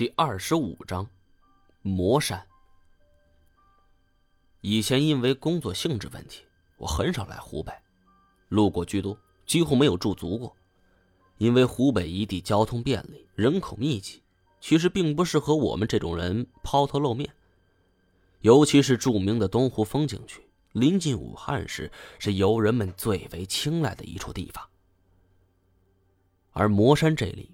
第二十五章，魔山。以前因为工作性质问题，我很少来湖北，路过居多，几乎没有驻足过。因为湖北一地交通便利，人口密集，其实并不适合我们这种人抛头露面。尤其是著名的东湖风景区，临近武汉市，是游人们最为青睐的一处地方。而魔山这里。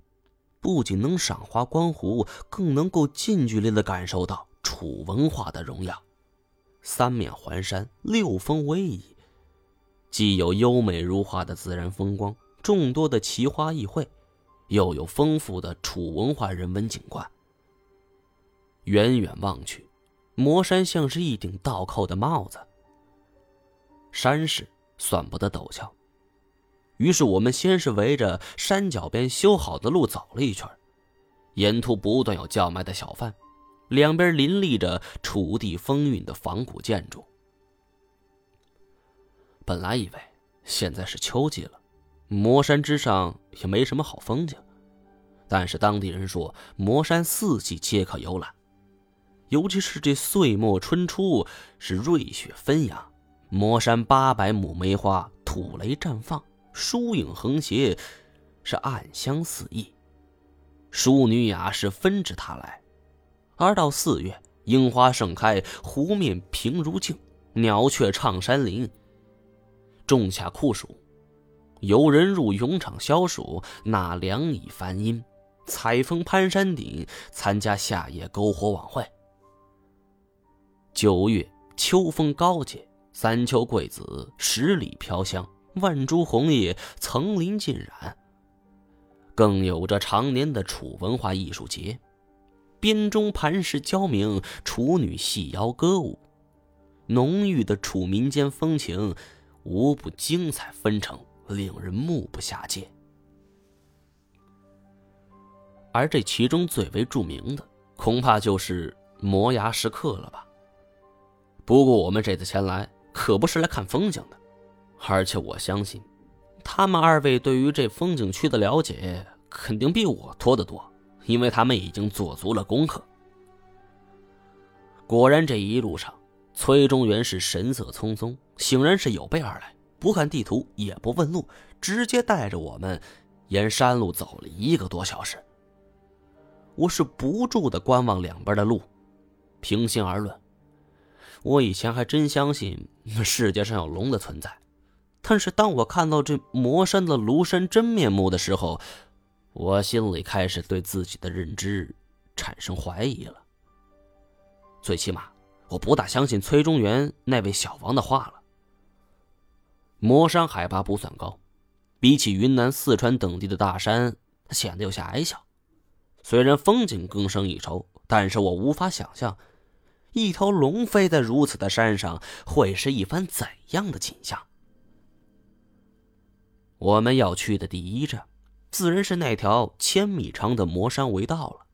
不仅能赏花观湖，更能够近距离的感受到楚文化的荣耀。三面环山，六峰逶迤，既有优美如画的自然风光，众多的奇花异卉，又有丰富的楚文化人文景观。远远望去，魔山像是一顶倒扣的帽子。山势算不得陡峭。于是我们先是围着山脚边修好的路走了一圈，沿途不断有叫卖的小贩，两边林立着楚地风韵的仿古建筑。本来以为现在是秋季了，魔山之上也没什么好风景，但是当地人说魔山四季皆可游览，尤其是这岁末春初是瑞雪纷扬，魔山八百亩梅花吐雷绽放。疏影横斜，是暗香四溢。淑女雅士纷至沓来，而到四月，樱花盛开，湖面平如镜，鸟雀唱山林。仲夏酷暑，游人入泳场消暑，纳凉以繁阴，采风攀山顶，参加夏夜篝火晚会。九月，秋风高洁，三秋桂子，十里飘香。万株红叶层林尽染，更有着常年的楚文化艺术节，编钟盘石交鸣，楚女戏腰歌舞，浓郁的楚民间风情，无不精彩纷呈，令人目不暇接。而这其中最为著名的，恐怕就是摩崖石刻了吧？不过我们这次前来，可不是来看风景的。而且我相信，他们二位对于这风景区的了解肯定比我多得多，因为他们已经做足了功课。果然，这一路上，崔中原是神色匆匆，显然是有备而来，不看地图，也不问路，直接带着我们沿山路走了一个多小时。我是不住的观望两边的路。平心而论，我以前还真相信世界上有龙的存在。但是当我看到这魔山的庐山真面目的时候，我心里开始对自己的认知产生怀疑了。最起码，我不大相信崔中原那位小王的话了。魔山海拔不算高，比起云南、四川等地的大山，它显得有些矮小。虽然风景更胜一筹，但是我无法想象，一条龙飞在如此的山上会是一番怎样的景象。我们要去的第一站，自然是那条千米长的魔山围道了。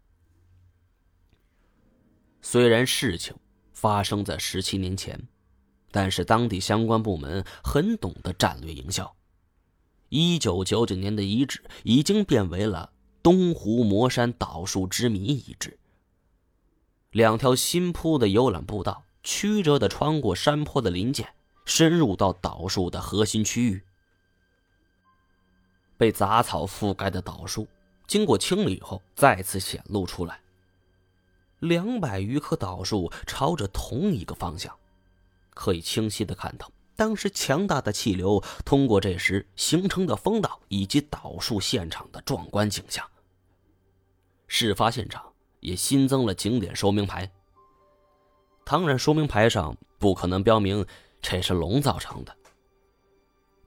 虽然事情发生在十七年前，但是当地相关部门很懂得战略营销。一九九九年的遗址已经变为了东湖魔山岛数之谜遗址。两条新铺的游览步道曲折的穿过山坡的林间，深入到岛数的核心区域。被杂草覆盖的导树，经过清理后再次显露出来。两百余棵导树朝着同一个方向，可以清晰的看到当时强大的气流通过这时形成的风道以及导树现场的壮观景象。事发现场也新增了景点说明牌。当然，说明牌上不可能标明这是龙造成的。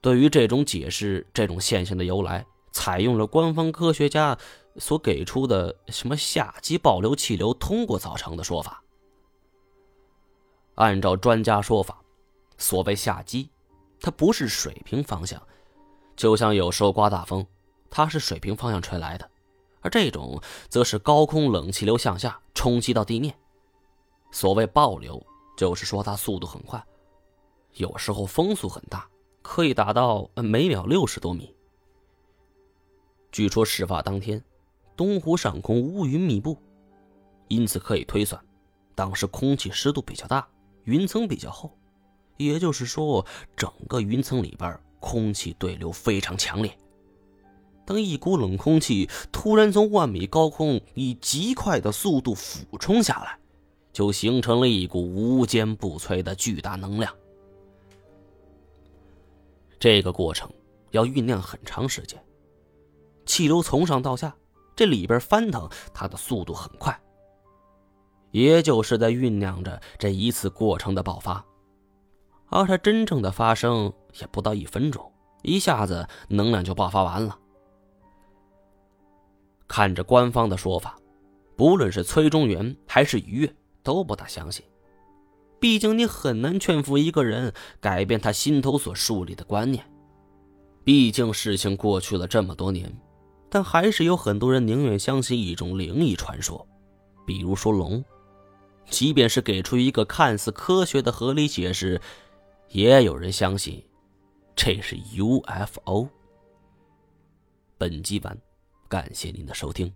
对于这种解释，这种现象的由来，采用了官方科学家所给出的什么夏季暴流气流通过造成的说法。按照专家说法，所谓夏季，它不是水平方向，就像有时候刮大风，它是水平方向吹来的，而这种则是高空冷气流向下冲击到地面。所谓暴流，就是说它速度很快，有时候风速很大。可以达到每秒六十多米。据说事发当天，东湖上空乌云密布，因此可以推算，当时空气湿度比较大，云层比较厚，也就是说，整个云层里边空气对流非常强烈。当一股冷空气突然从万米高空以极快的速度俯冲下来，就形成了一股无坚不摧的巨大能量。这个过程要酝酿很长时间。气流从上到下，这里边翻腾，它的速度很快。也就是在酝酿着这一次过程的爆发，而它真正的发生也不到一分钟，一下子能量就爆发完了。看着官方的说法，不论是崔中原还是于越都不大相信，毕竟你很难劝服一个人改变他心头所树立的观念。毕竟事情过去了这么多年，但还是有很多人宁愿相信一种灵异传说，比如说龙。即便是给出一个看似科学的合理解释，也有人相信这是 UFO。本集完，感谢您的收听。